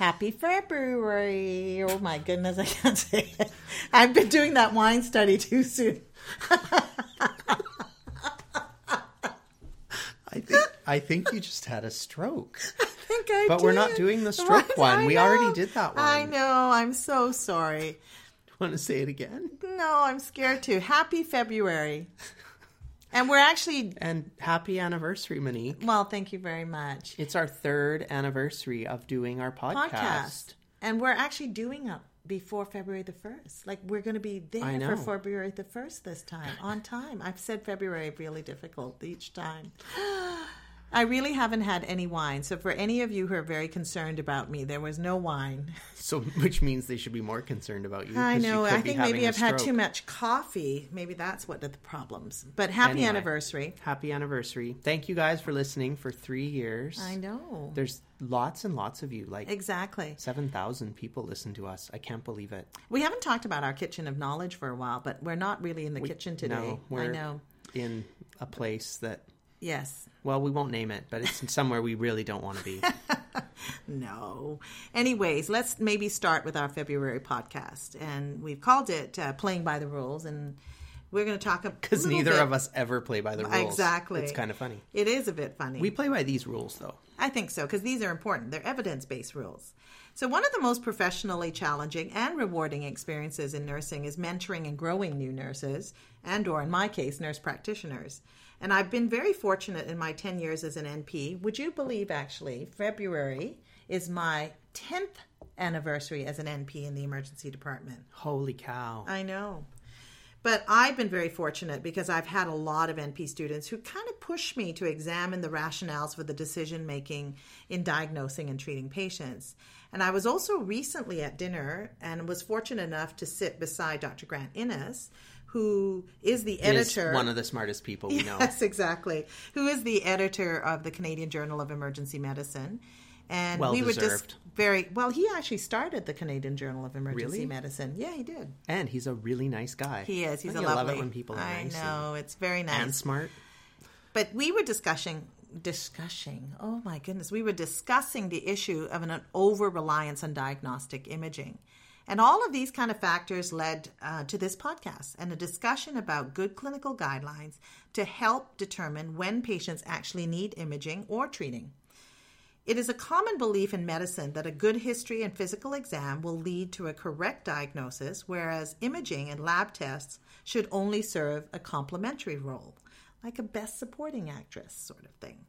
Happy February. Oh my goodness, I can't say it. I've been doing that wine study too soon. I think I think you just had a stroke. I think I But we're not doing the stroke What? one. I We know. already did that one. I know. I'm so sorry. Want to say it again? No, I'm scared too. Happy February. And we're actually, And happy anniversary, Monique. well, thank you very much. It's our third anniversary of doing our podcast. Podcast. And we're actually doing it before February the 1st. Like, we're going to be there for. February the 1st this time, on time. I've said February really difficult each time. I really haven't had any wine. So, for any of you who are very concerned about me, there was no wine. So, which means they should be more concerned about you. I you know. could I think maybe I've had too much coffee. Maybe that's what the problems. But happy Anyway. anniversary. Happy anniversary! Thank you guys for listening for three years. I know. There's lots and lots of you. Like Exactly. seven thousand people listen to us. I can't believe it. We haven't talked about our kitchen of knowledge for a while, but we're not really in the kitchen today. No, I know. in a place that. Yes. Well, we won't name it, but it's somewhere we really don't want to be. No. Anyways, let's maybe start with our February podcast. And we've called it uh, Playing by the Rules. And we're going to talk Because neither bit- of us ever play by the rules. Exactly. It's kind of funny. It is a bit funny. We play by these rules, though. I think so, because these are important. They're evidence based rules. So, one of the most professionally challenging and rewarding experiences in nursing is mentoring and growing new nurses, and, or in my case, nurse practitioners. And I've been very fortunate in my 10 years as an NP. Would you believe, actually, February is my 10th anniversary as an NP in the emergency department? Holy cow. I know. But I've been very fortunate because I've had a lot of NP students who kind of push me to examine the rationales for the decision making in diagnosing and treating patients. And I was also recently at dinner and was fortunate enough to sit beside Dr. Grant Innes, who is the Is editor. one of the smartest people we know. Yes, exactly. Who is the editor of the Canadian Journal of Emergency Medicine. And Well we were just deserved. very well. He actually started the Canadian Journal of Emergency Really? Medicine. Yeah, he did. And he's a really nice guy. He is. He's Don't a lovely. love it when people are I nice and- know it's very nice. and smart. But we were discussing discussing. Oh my goodness, we were discussing the issue of an over reliance on diagnostic imaging. And all of these kind of factors led uh, to this podcast and a discussion about good clinical guidelines to help determine when patients actually need imaging or treating. It is a common belief in medicine that a good history and physical exam will lead to a correct diagnosis, whereas imaging and lab tests should only serve a complementary role, like a best supporting actress sort of thing.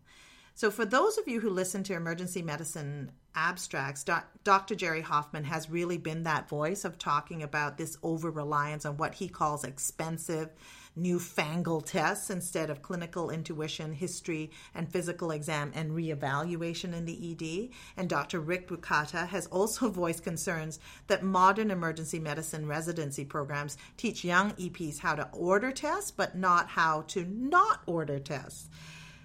So, for those of you who listen to emergency medicine abstracts, Dr. Jerry Hoffman has really been that voice of talking about this over reliance on what he calls expensive, newfangled tests instead of clinical intuition, history, and physical exam and reevaluation in the ED. And Dr. Rick Bukata has also voiced concerns that modern emergency medicine residency programs teach young EPs how to order tests, but not how to not order tests.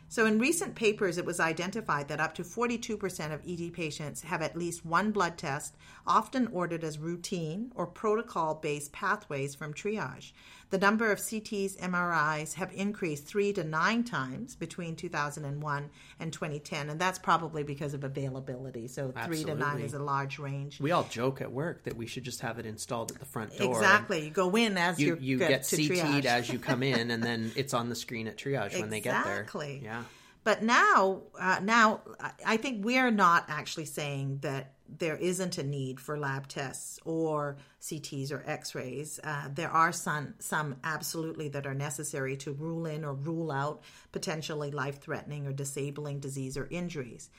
So, in recent papers, it was identified that up to 42% of ED patients have at least one blood test, often ordered as routine or protocol based pathways from triage. The number of CTs, MRIs have increased three to nine times between 2001 and 2010, and that's probably because of availability. So, three to nine is a large range. We all joke at work that we should just have it installed at the front door. Exactly. You go in as You you get CT'd triage. as you come in, and then it's on the screen at triage when they get there. Exactly. Yeah. But now, uh, now I- I think we're not actually saying that there isn't a need for lab tests or CTs or X-rays. Uh, there are some some absolutely that are necessary to rule in or rule out potentially life-threatening or disabling disease or injuries.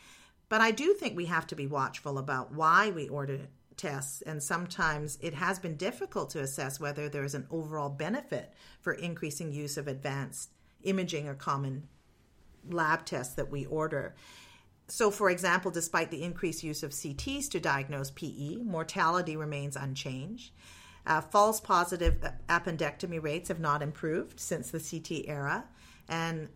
But I do think we have to be watchful about why we order tests, and sometimes it has been difficult to assess whether there is an overall benefit for increasing use of advanced imaging or common lab tests that we order. So, for example, despite the increased use of CTs to diagnose PE, mortality remains unchanged. Uh, false positive appendectomy rates have not improved since the CT era. And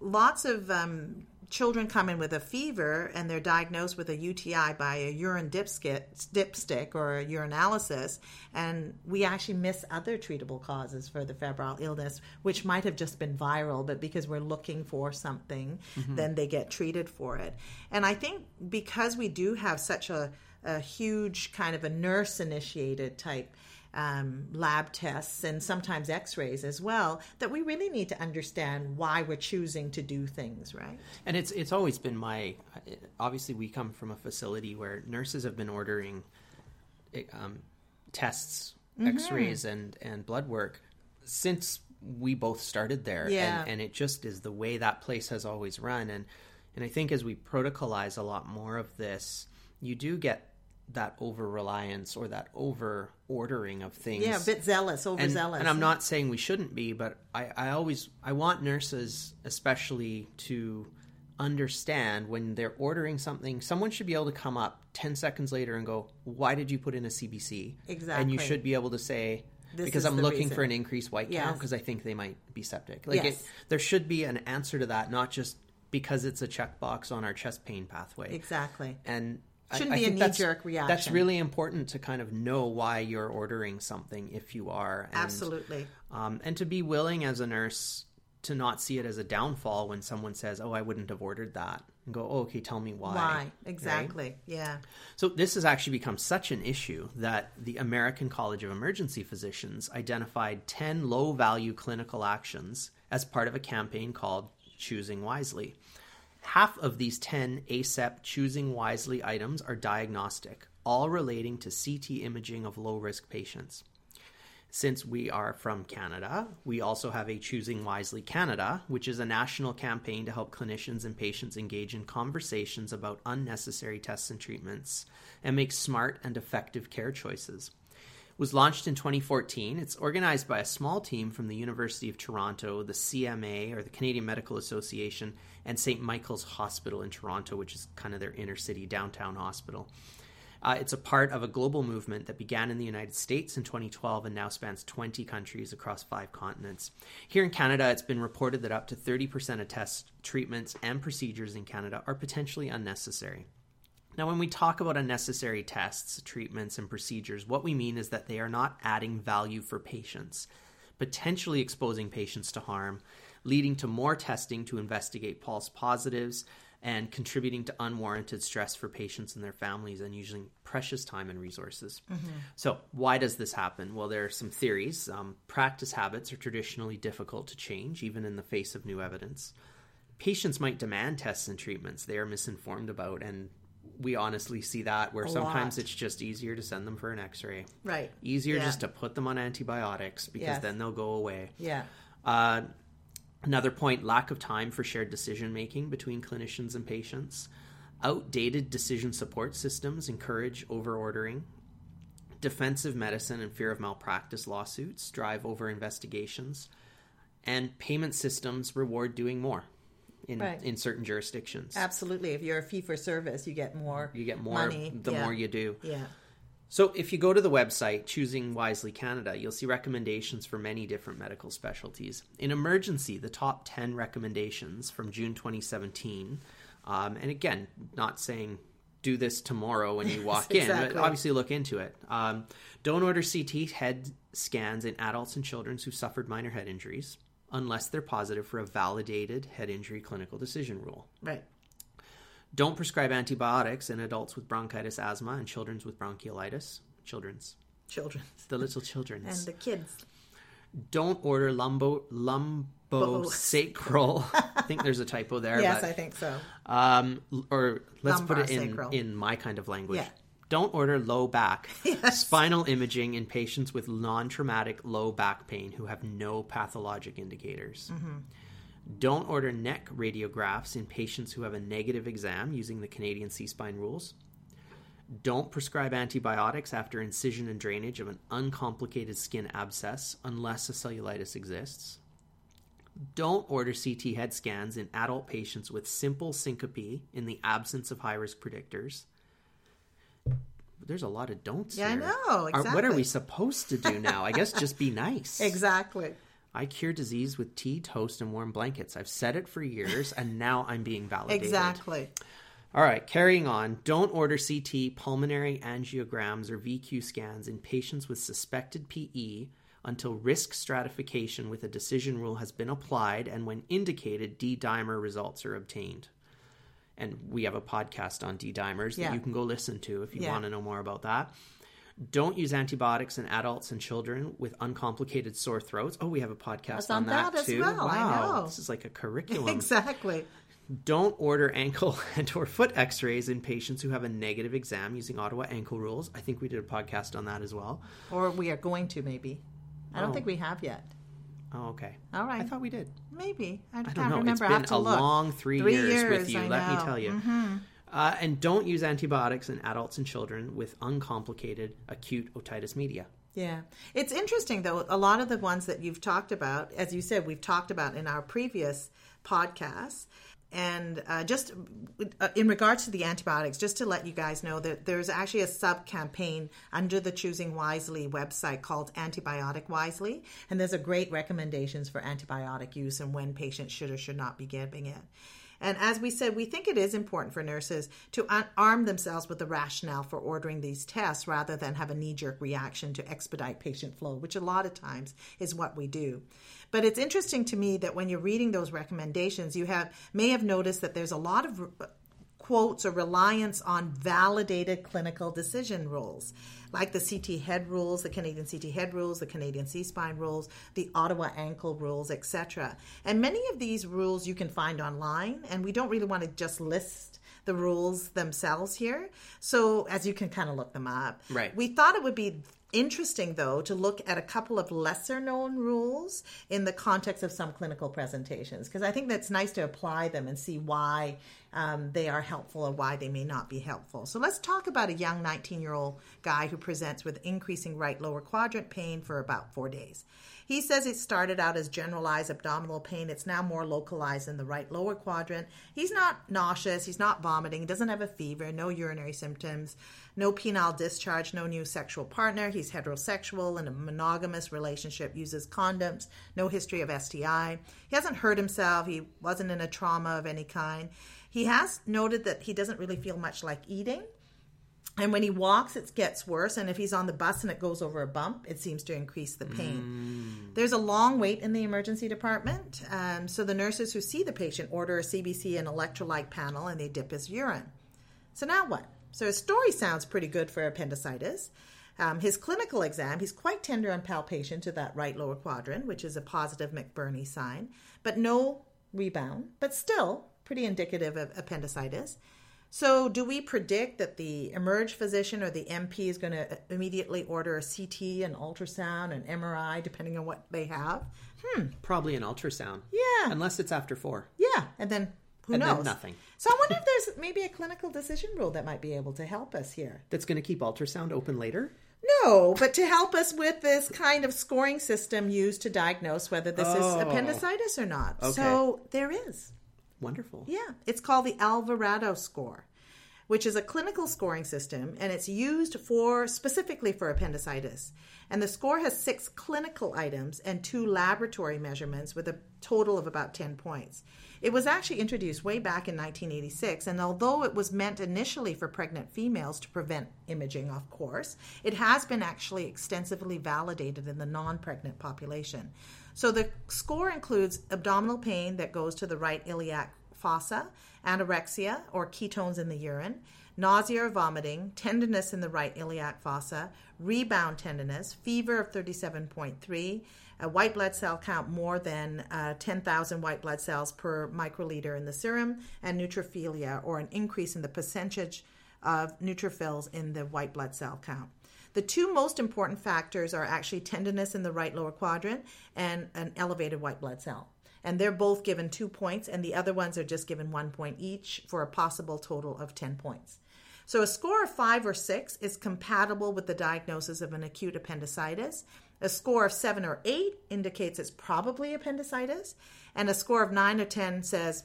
lots of um, children come in with a fever and they're diagnosed with a UTI by a urine dipstick, dipstick or a urinalysis, and we actually miss other treatable causes for the febrile illness, which might have just been viral, but because we're looking for something, mm-hmm. then they get treated for it. And I think because we do have such a a huge kind of a nurse initiated type um, lab tests and sometimes x rays as well, that we really need to understand why we're choosing to do things, right? And it's, it's always been my, obviously, we come from a facility where nurses have been ordering um, tests, mm-hmm. x rays, and, and blood work since we both started there. Yeah. And, and it just is the way that place has always run. And, and I think as we protocolize a lot more of this, you do get that over reliance or that over ordering of things. Yeah, a bit zealous, overzealous. And, and, I'm not saying we shouldn't be, but I, I always I want nurses especially to understand when they're ordering something, someone should be able to come up 10 seconds later and go, Why did you put in a CBC? Exactly. And you should be able to say, this because I'm looking reason. for an increased white yes. count because I think they might be septic. Like yes. it, there should be an answer to that, not just because it's a checkbox on our chest pain pathway. Exactly. And shouldn't I, be I a knee jerk reaction. That's really important to kind of know why you're ordering something if you are. And, Absolutely. Um, and to be willing as a nurse to not see it as a downfall when someone says, "Oh, I wouldn't have ordered that," and go, oh, "Okay, tell me why." Why exactly? Right? Yeah. So this has actually become such an issue that the American College of Emergency Physicians identified ten low-value clinical actions as part of a campaign called "Choosing Wisely." Half of these 10 ACEP choosing wisely items are diagnostic, all relating to CT imaging of low risk patients. Since we are from Canada, we also have a Choosing Wisely Canada, which is a national campaign to help clinicians and patients engage in conversations about unnecessary tests and treatments and make smart and effective care choices was launched in 2014. It's organized by a small team from the University of Toronto, the CMA or the Canadian Medical Association, and St. Michael's Hospital in Toronto, which is kind of their inner city downtown hospital. Uh, it's a part of a global movement that began in the United States in 2012 and now spans 20 countries across five continents. Here in Canada, it's been reported that up to 30% of tests, treatments, and procedures in Canada are potentially unnecessary. Now, when we talk about unnecessary tests, treatments, and procedures, what we mean is that they are not adding value for patients, potentially exposing patients to harm, leading to more testing to investigate false positives, and contributing to unwarranted stress for patients and their families and using precious time and resources. Mm-hmm. So, why does this happen? Well, there are some theories. Um, practice habits are traditionally difficult to change, even in the face of new evidence. Patients might demand tests and treatments they are misinformed about, and we honestly see that where a sometimes lot. it's just easier to send them for an x-ray. Right. Easier yeah. just to put them on antibiotics because yes. then they'll go away. Yeah. Uh, another point lack of time for shared decision making between clinicians and patients. Outdated decision support systems encourage overordering. Defensive medicine and fear of malpractice lawsuits drive over investigations. And payment systems reward doing more in right. in certain jurisdictions. Absolutely. If you're a fee for service, you get more. You get more money. the yeah. more you do. Yeah. So if you go to the website Choosing Wisely Canada, you'll see recommendations for many different medical specialties. In emergency, the top 10 recommendations from June 2017, um, and again, not saying do this tomorrow when you walk exactly. in, but obviously look into it. Um, don't order CT head scans in adults and children who suffered minor head injuries unless they're positive for a validated head injury clinical decision rule. Right. Don't prescribe antibiotics in adults with bronchitis, asthma, and children's with bronchiolitis. Children's. Children's. The little children's. and the kids. Don't order lumbo lumbosacral. I think there's a typo there. Yes, I think so. Um, or let's Lumbar put it in in my kind of language. Yeah. Don't order low back yes. spinal imaging in patients with non traumatic low back pain who have no pathologic indicators. Mm-hmm. Don't order neck radiographs in patients who have a negative exam using the Canadian C spine rules. Don't prescribe antibiotics after incision and drainage of an uncomplicated skin abscess unless a cellulitis exists. Don't order CT head scans in adult patients with simple syncope in the absence of high risk predictors there's a lot of don'ts. Yeah, here. I know. Exactly. Are, what are we supposed to do now? I guess just be nice. exactly. I cure disease with tea, toast, and warm blankets. I've said it for years, and now I'm being validated. Exactly. All right, carrying on. Don't order CT, pulmonary angiograms, or VQ scans in patients with suspected PE until risk stratification with a decision rule has been applied and when indicated, D dimer results are obtained and we have a podcast on D dimers that you can go listen to if you Yeah. want to know more about that. Don't use antibiotics in adults and children with uncomplicated sore throats. Oh, we have a podcast That's on, on that, that as too. well, I Wow, know. this is like a curriculum. Exactly. Don't order ankle and or foot x-rays in patients who have a negative exam using Ottawa ankle rules. I think we did a podcast on that as well. Or we are going to maybe. I don't Oh. think we have yet. Oh, okay. All right. I thought we did. Maybe. I, I don't know. remember. It's been a look. long three, Three years, with you. I let me know. Mm-hmm. tell you. Uh, and don't use antibiotics in adults and children with uncomplicated acute otitis media. Yeah. It's interesting, though. A lot of the ones that you've talked about, as you said, we've talked about in our previous podcasts. And uh, just uh, in regards to the antibiotics, just to let you guys know that there's actually a sub campaign under the Choosing Wisely website called Antibiotic Wisely. And there's a great recommendations for antibiotic use and when patients should or should not be giving it. And as we said, we think it is important for nurses to arm themselves with the rationale for ordering these tests rather than have a knee jerk reaction to expedite patient flow, which a lot of times is what we do. But it's interesting to me that when you're reading those recommendations, you have may have noticed that there's a lot of quotes or reliance on validated clinical decision rules, like the CT head rules, the Canadian CT head rules, the Canadian C spine rules, the Ottawa ankle rules, etc. And many of these rules you can find online, and we don't really want to just list the rules themselves here. So as you can kind of look them up. Right. We thought it would be interesting though to look at a couple of lesser known rules in the context of some clinical presentations because i think that's nice to apply them and see why um, they are helpful or why they may not be helpful so let's talk about a young 19 year old guy who presents with increasing right lower quadrant pain for about four days he says it started out as generalized abdominal pain. It's now more localized in the right lower quadrant. He's not nauseous. He's not vomiting. He doesn't have a fever, no urinary symptoms, no penile discharge, no new sexual partner. He's heterosexual in a monogamous relationship, uses condoms, no history of STI. He hasn't hurt himself. He wasn't in a trauma of any kind. He has noted that he doesn't really feel much like eating. And when he walks, it gets worse. And if he's on the bus and it goes over a bump, it seems to increase the pain. There's a long wait in the emergency department. Um, so the nurses who see the patient order a CBC and electrolyte panel and they dip his urine. So now what? So his story sounds pretty good for appendicitis. Um, his clinical exam, he's quite tender on palpation to that right lower quadrant, which is a positive McBurney sign, but no rebound, but still pretty indicative of appendicitis. So, do we predict that the emerge physician or the NP is going to immediately order a CT, an ultrasound, an MRI, depending on what they have? Hmm. Probably an ultrasound. Yeah. Unless it's after four. Yeah, and then who And then knows? nothing. So, I wonder if there's maybe a clinical decision rule that might be able to help us here. That's going to keep ultrasound open later? No, but to help us with this kind of scoring system used to diagnose whether this Oh. is appendicitis or not. Okay. So, there is. Wonderful. Yeah, it's called the Alvarado score, which is a clinical scoring system and it's used for specifically for appendicitis. And the score has six clinical items and two laboratory measurements with a total of about 10 points. It was actually introduced way back in 1986, and although it was meant initially for pregnant females to prevent imaging, of course, it has been actually extensively validated in the non pregnant population. So the score includes abdominal pain that goes to the right iliac fossa, anorexia or ketones in the urine, nausea or vomiting, tenderness in the right iliac fossa, rebound tenderness, fever of 37.3, a white blood cell count more than uh, 10,000 white blood cells per microliter in the serum, and neutrophilia or an increase in the percentage of neutrophils in the white blood cell count. The two most important factors are actually tenderness in the right lower quadrant and an elevated white blood cell. And they're both given two points, and the other ones are just given one point each for a possible total of 10 points. So a score of five or six is compatible with the diagnosis of an acute appendicitis. A score of seven or eight indicates it's probably appendicitis. And a score of nine or 10 says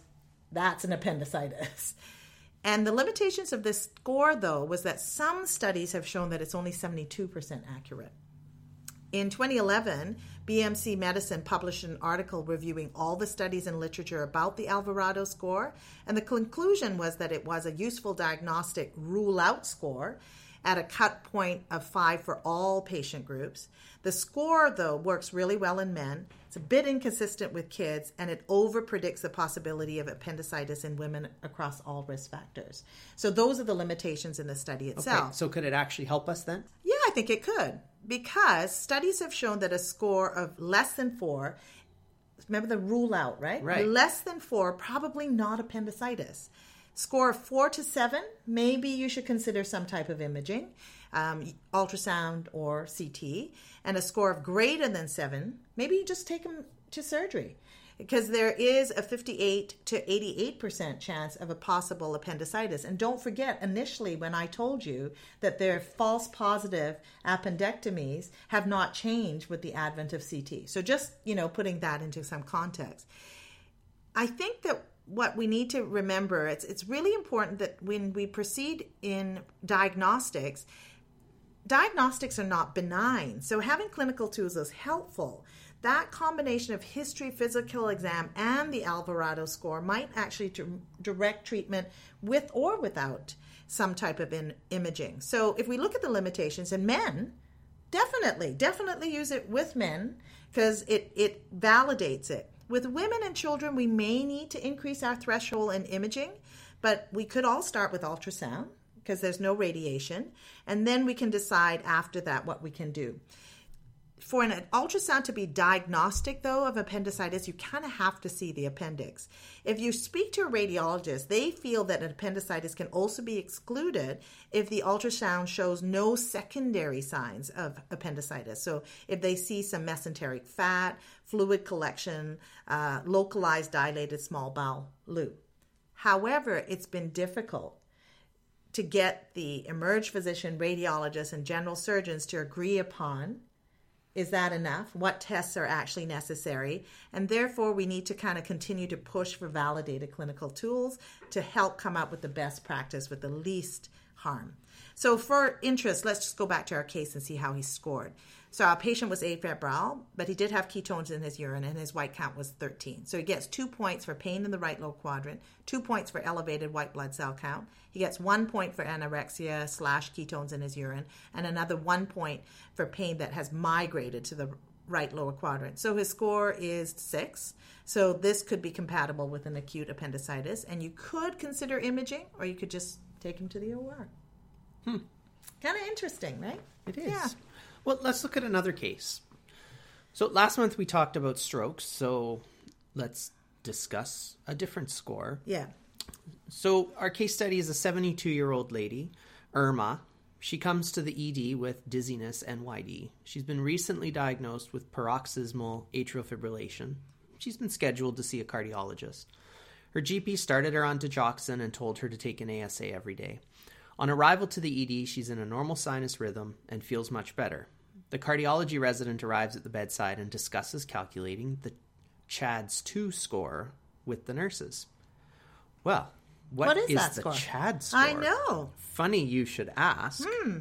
that's an appendicitis. And the limitations of this score, though, was that some studies have shown that it's only 72% accurate. In 2011, BMC Medicine published an article reviewing all the studies and literature about the Alvarado score, and the conclusion was that it was a useful diagnostic rule out score, at a cut point of five for all patient groups. The score, though, works really well in men. It's a bit inconsistent with kids, and it over predicts the possibility of appendicitis in women across all risk factors. So, those are the limitations in the study itself. Okay, so could it actually help us then? Think it could because studies have shown that a score of less than four, remember the rule out, right? Right. Less than four, probably not appendicitis. Score of four to seven, maybe you should consider some type of imaging, um, ultrasound or CT. And a score of greater than seven, maybe you just take them to surgery because there is a 58 to 88% chance of a possible appendicitis. And don't forget, initially, when I told you that their false positive appendectomies have not changed with the advent of CT. So just, you know, putting that into some context. I think that what we need to remember it's it's really important that when we proceed in diagnostics diagnostics are not benign so having clinical tools is helpful that combination of history physical exam and the alvarado score might actually direct treatment with or without some type of in, imaging. So if we look at the limitations in men definitely definitely use it with men because it it validates it. With women and children, we may need to increase our threshold in imaging, but we could all start with ultrasound because there's no radiation, and then we can decide after that what we can do for an ultrasound to be diagnostic, though, of appendicitis, you kind of have to see the appendix. If you speak to a radiologist, they feel that an appendicitis can also be excluded if the ultrasound shows no secondary signs of appendicitis. So, if they see some mesenteric fat, fluid collection, uh, localized dilated small bowel loop. However, it's been difficult to get the emerge physician, radiologists, and general surgeons to agree upon is that enough? What tests are actually necessary? And therefore, we need to kind of continue to push for validated clinical tools to help come up with the best practice with the least harm. So, for interest, let's just go back to our case and see how he scored. So our patient was afebrile, but he did have ketones in his urine and his white count was 13. So he gets two points for pain in the right low quadrant, two points for elevated white blood cell count. He gets one point for anorexia slash ketones in his urine, and another one point for pain that has migrated to the right lower quadrant. So his score is six. So this could be compatible with an acute appendicitis, and you could consider imaging, or you could just take him to the OR. Hmm. Kind of interesting, right? It is. Yeah. Well, let's look at another case. So last month we talked about strokes, so let's discuss a different score. Yeah. So our case study is a 72 year old lady, Irma. She comes to the ED with dizziness and YD. She's been recently diagnosed with paroxysmal atrial fibrillation. She's been scheduled to see a cardiologist. Her GP started her on digoxin and told her to take an ASA every day. On arrival to the ED, she's in a normal sinus rhythm and feels much better. The cardiology resident arrives at the bedside and discusses calculating the CHADS 2 score with the nurses. Well, what, what is, is that the score? CHAD score? I know. Funny you should ask. Hmm.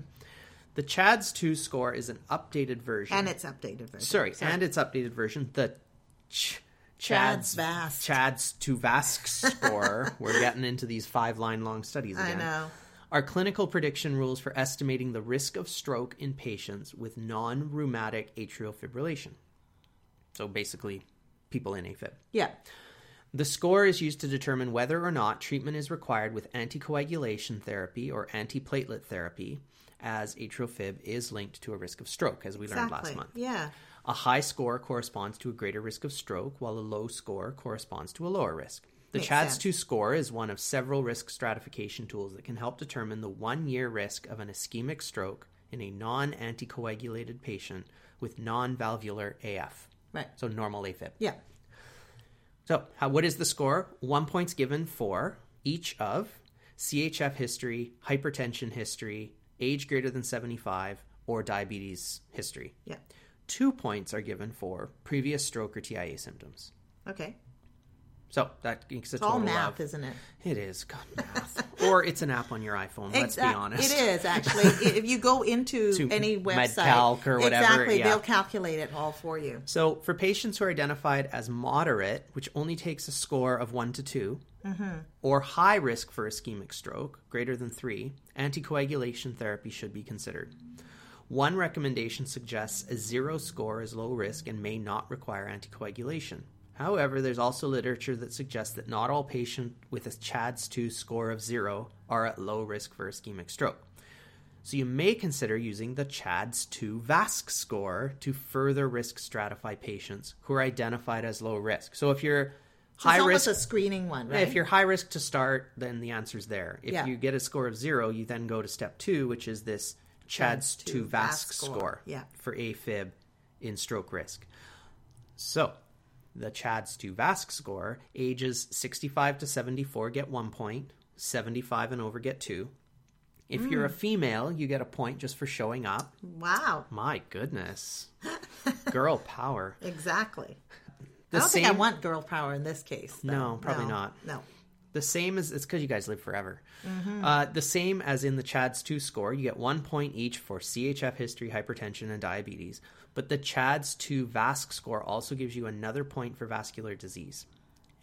The CHADS 2 score is an updated version. And its updated version. Sorry, Sorry. and its updated version. The ch- CHADS, VASC. CHADS 2 VASC score. We're getting into these five line long studies again. I know are clinical prediction rules for estimating the risk of stroke in patients with non rheumatic atrial fibrillation. So basically, people in AFib. Yeah. The score is used to determine whether or not treatment is required with anticoagulation therapy or antiplatelet therapy, as atrial fib is linked to a risk of stroke, as we exactly. learned last month. Yeah. A high score corresponds to a greater risk of stroke, while a low score corresponds to a lower risk. The Makes CHADS 2 score is one of several risk stratification tools that can help determine the one year risk of an ischemic stroke in a non anticoagulated patient with non valvular AF. Right. So normal AFib. Yeah. So, how, what is the score? One point's given for each of CHF history, hypertension history, age greater than 75, or diabetes history. Yeah. Two points are given for previous stroke or TIA symptoms. Okay. So that makes a it's total all math, of, isn't it? It is God, math, or it's an app on your iPhone. Let's be honest. It is actually. if you go into to any website, MedCalc or whatever, exactly, yeah. they'll calculate it all for you. So for patients who are identified as moderate, which only takes a score of one to two, mm-hmm. or high risk for ischemic stroke, greater than three, anticoagulation therapy should be considered. One recommendation suggests a zero score is low risk and may not require anticoagulation. However, there's also literature that suggests that not all patients with a CHADS 2 score of zero are at low risk for ischemic stroke. So you may consider using the CHADS 2 VASC score to further risk stratify patients who are identified as low risk. So if you're So high it's risk almost a screening one, right? if you're high risk to start, then the answer's there. If Yeah. you get a score of zero, you then go to step two, which is this CHADS 2 VASC score. Yeah. for AFib in stroke risk. So, the CHADS 2 VASC score, ages 65 to 74 get one point, 75 and over get two. If you're a Mm. female, you get a point just for showing up. wow, My goodness. Girl power. exactly. The I don't think I want girl power in this case. though. No, probably not. No. The same as it's because you guys live forever. Mm-hmm. Uh, the same as in the CHADS 2 score, you get one point each for CHF history, hypertension, and diabetes. But the CHADS 2 VASC score also gives you another point for vascular disease.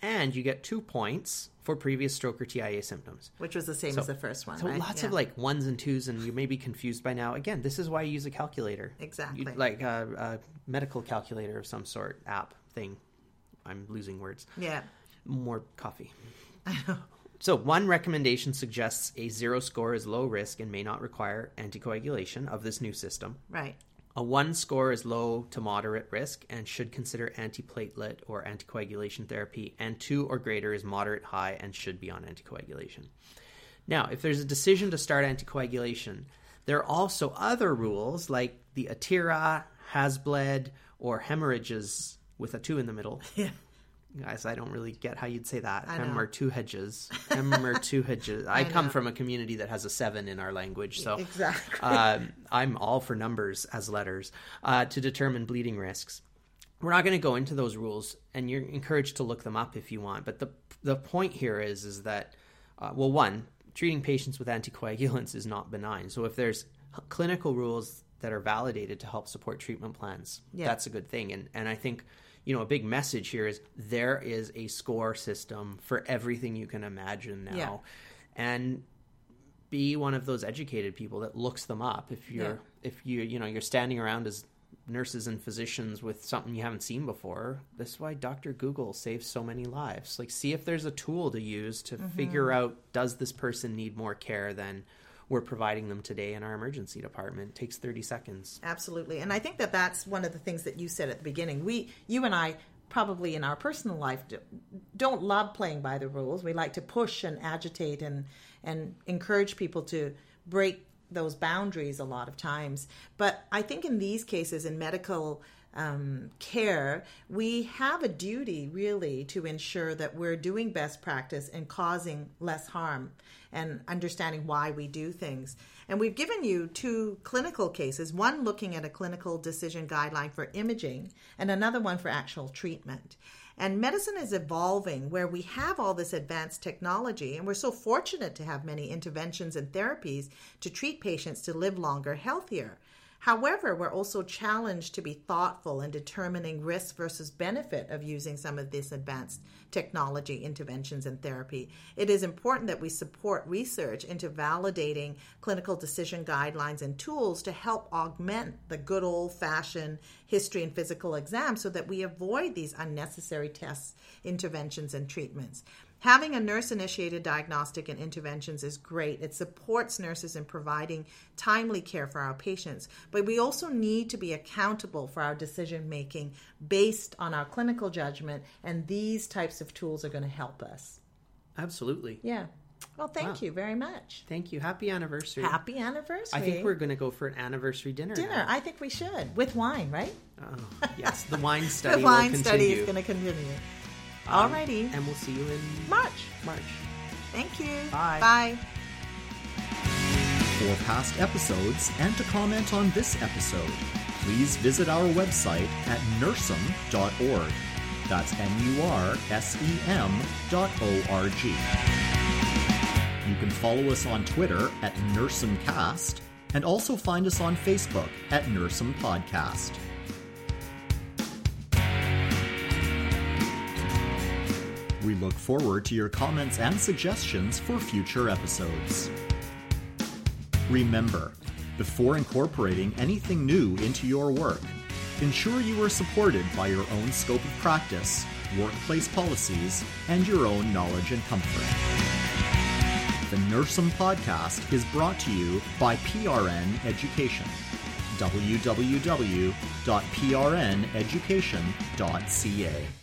And you get two points for previous stroke or TIA symptoms. Which was the same as the first one, So right? lots Yeah. of like ones and twos, and you may be confused by now. Again, this is why you use a calculator. Exactly. You- like a, a medical calculator of some sort, app thing. I'm losing words Yeah. more coffee. So, one recommendation suggests a zero score is low risk and may not require anticoagulation of this new system. Right. A one score is low to moderate risk and should consider antiplatelet or anticoagulation therapy, and two or greater is moderate high and should be on anticoagulation. Now, if there's a decision to start anticoagulation, there are also other rules like the ATRIA, has bled, or hemorrhages with a two in the middle. Yeah. Guys, I don't really get how you'd say that. I. Hem or two hedges. Hem or two hedges. I, come know. from a community that has a seven in our language, so Exactly. um, I'm all for numbers as letters uh, to determine bleeding risks. We're not going to go into those rules, and you're encouraged to look them up if you want. But the the point here is is that uh, well, one, treating patients with anticoagulants is not benign. So if there's clinical rules that are validated to help support treatment plans, Yeah. that's a good thing. And and I think you know a big message here is there is a score system for everything you can imagine now, Yeah. and be one of those educated people that looks them up if you're Yeah. if you you know you're standing around as nurses and physicians with something you haven't seen before that's why dr google saves so many lives like see if there's a tool to use to mm-hmm. figure out does this person need more care than we're providing them today in our emergency department it takes 30 seconds Absolutely. And I think that that's one of the things that you said at the beginning. We, you and I, probably in our personal life, do- don't love playing by the rules. We like to push and agitate and and encourage people to break those boundaries a lot of times. But I think in these cases, in medical um, care, we have a duty really to ensure that we're doing best practice and causing less harm and understanding why we do things. And we've given you two clinical cases one looking at a clinical decision guideline for imaging, and another one for actual treatment. And medicine is evolving where we have all this advanced technology, and we're so fortunate to have many interventions and therapies to treat patients to live longer, healthier. However, we're also challenged to be thoughtful in determining risk versus benefit of using some of this advanced technology interventions and therapy. It is important that we support research into validating clinical decision guidelines and tools to help augment the good old fashioned history and physical exam so that we avoid these unnecessary tests, interventions, and treatments. Having a nurse initiated diagnostic and interventions is great. It supports nurses in providing timely care for our patients, but we also need to be accountable for our decision making based on our clinical judgment, and these types of tools are going to help us. absolutely Yeah. Well, thank Wow. you very much. thank you happy anniversary Happy anniversary. i think we're going to go for an anniversary dinner dinner. now. I think we should with wine, right? oh, yes the wine study the wine will study is going to continue. Um, Alrighty, and we'll see you in March. march Thank you. Bye. Bye. For past episodes and to comment on this episode, please visit our website at nursem.org. That's N U R S E M dot O R G. You can follow us on Twitter at NursemCast and also find us on Facebook at Nursem Podcast. We look forward to your comments and suggestions for future episodes. Remember, before incorporating anything new into your work, ensure you are supported by your own scope of practice, workplace policies, and your own knowledge and comfort. The Nursem podcast is brought to you by PRN Education. www.prneducation.ca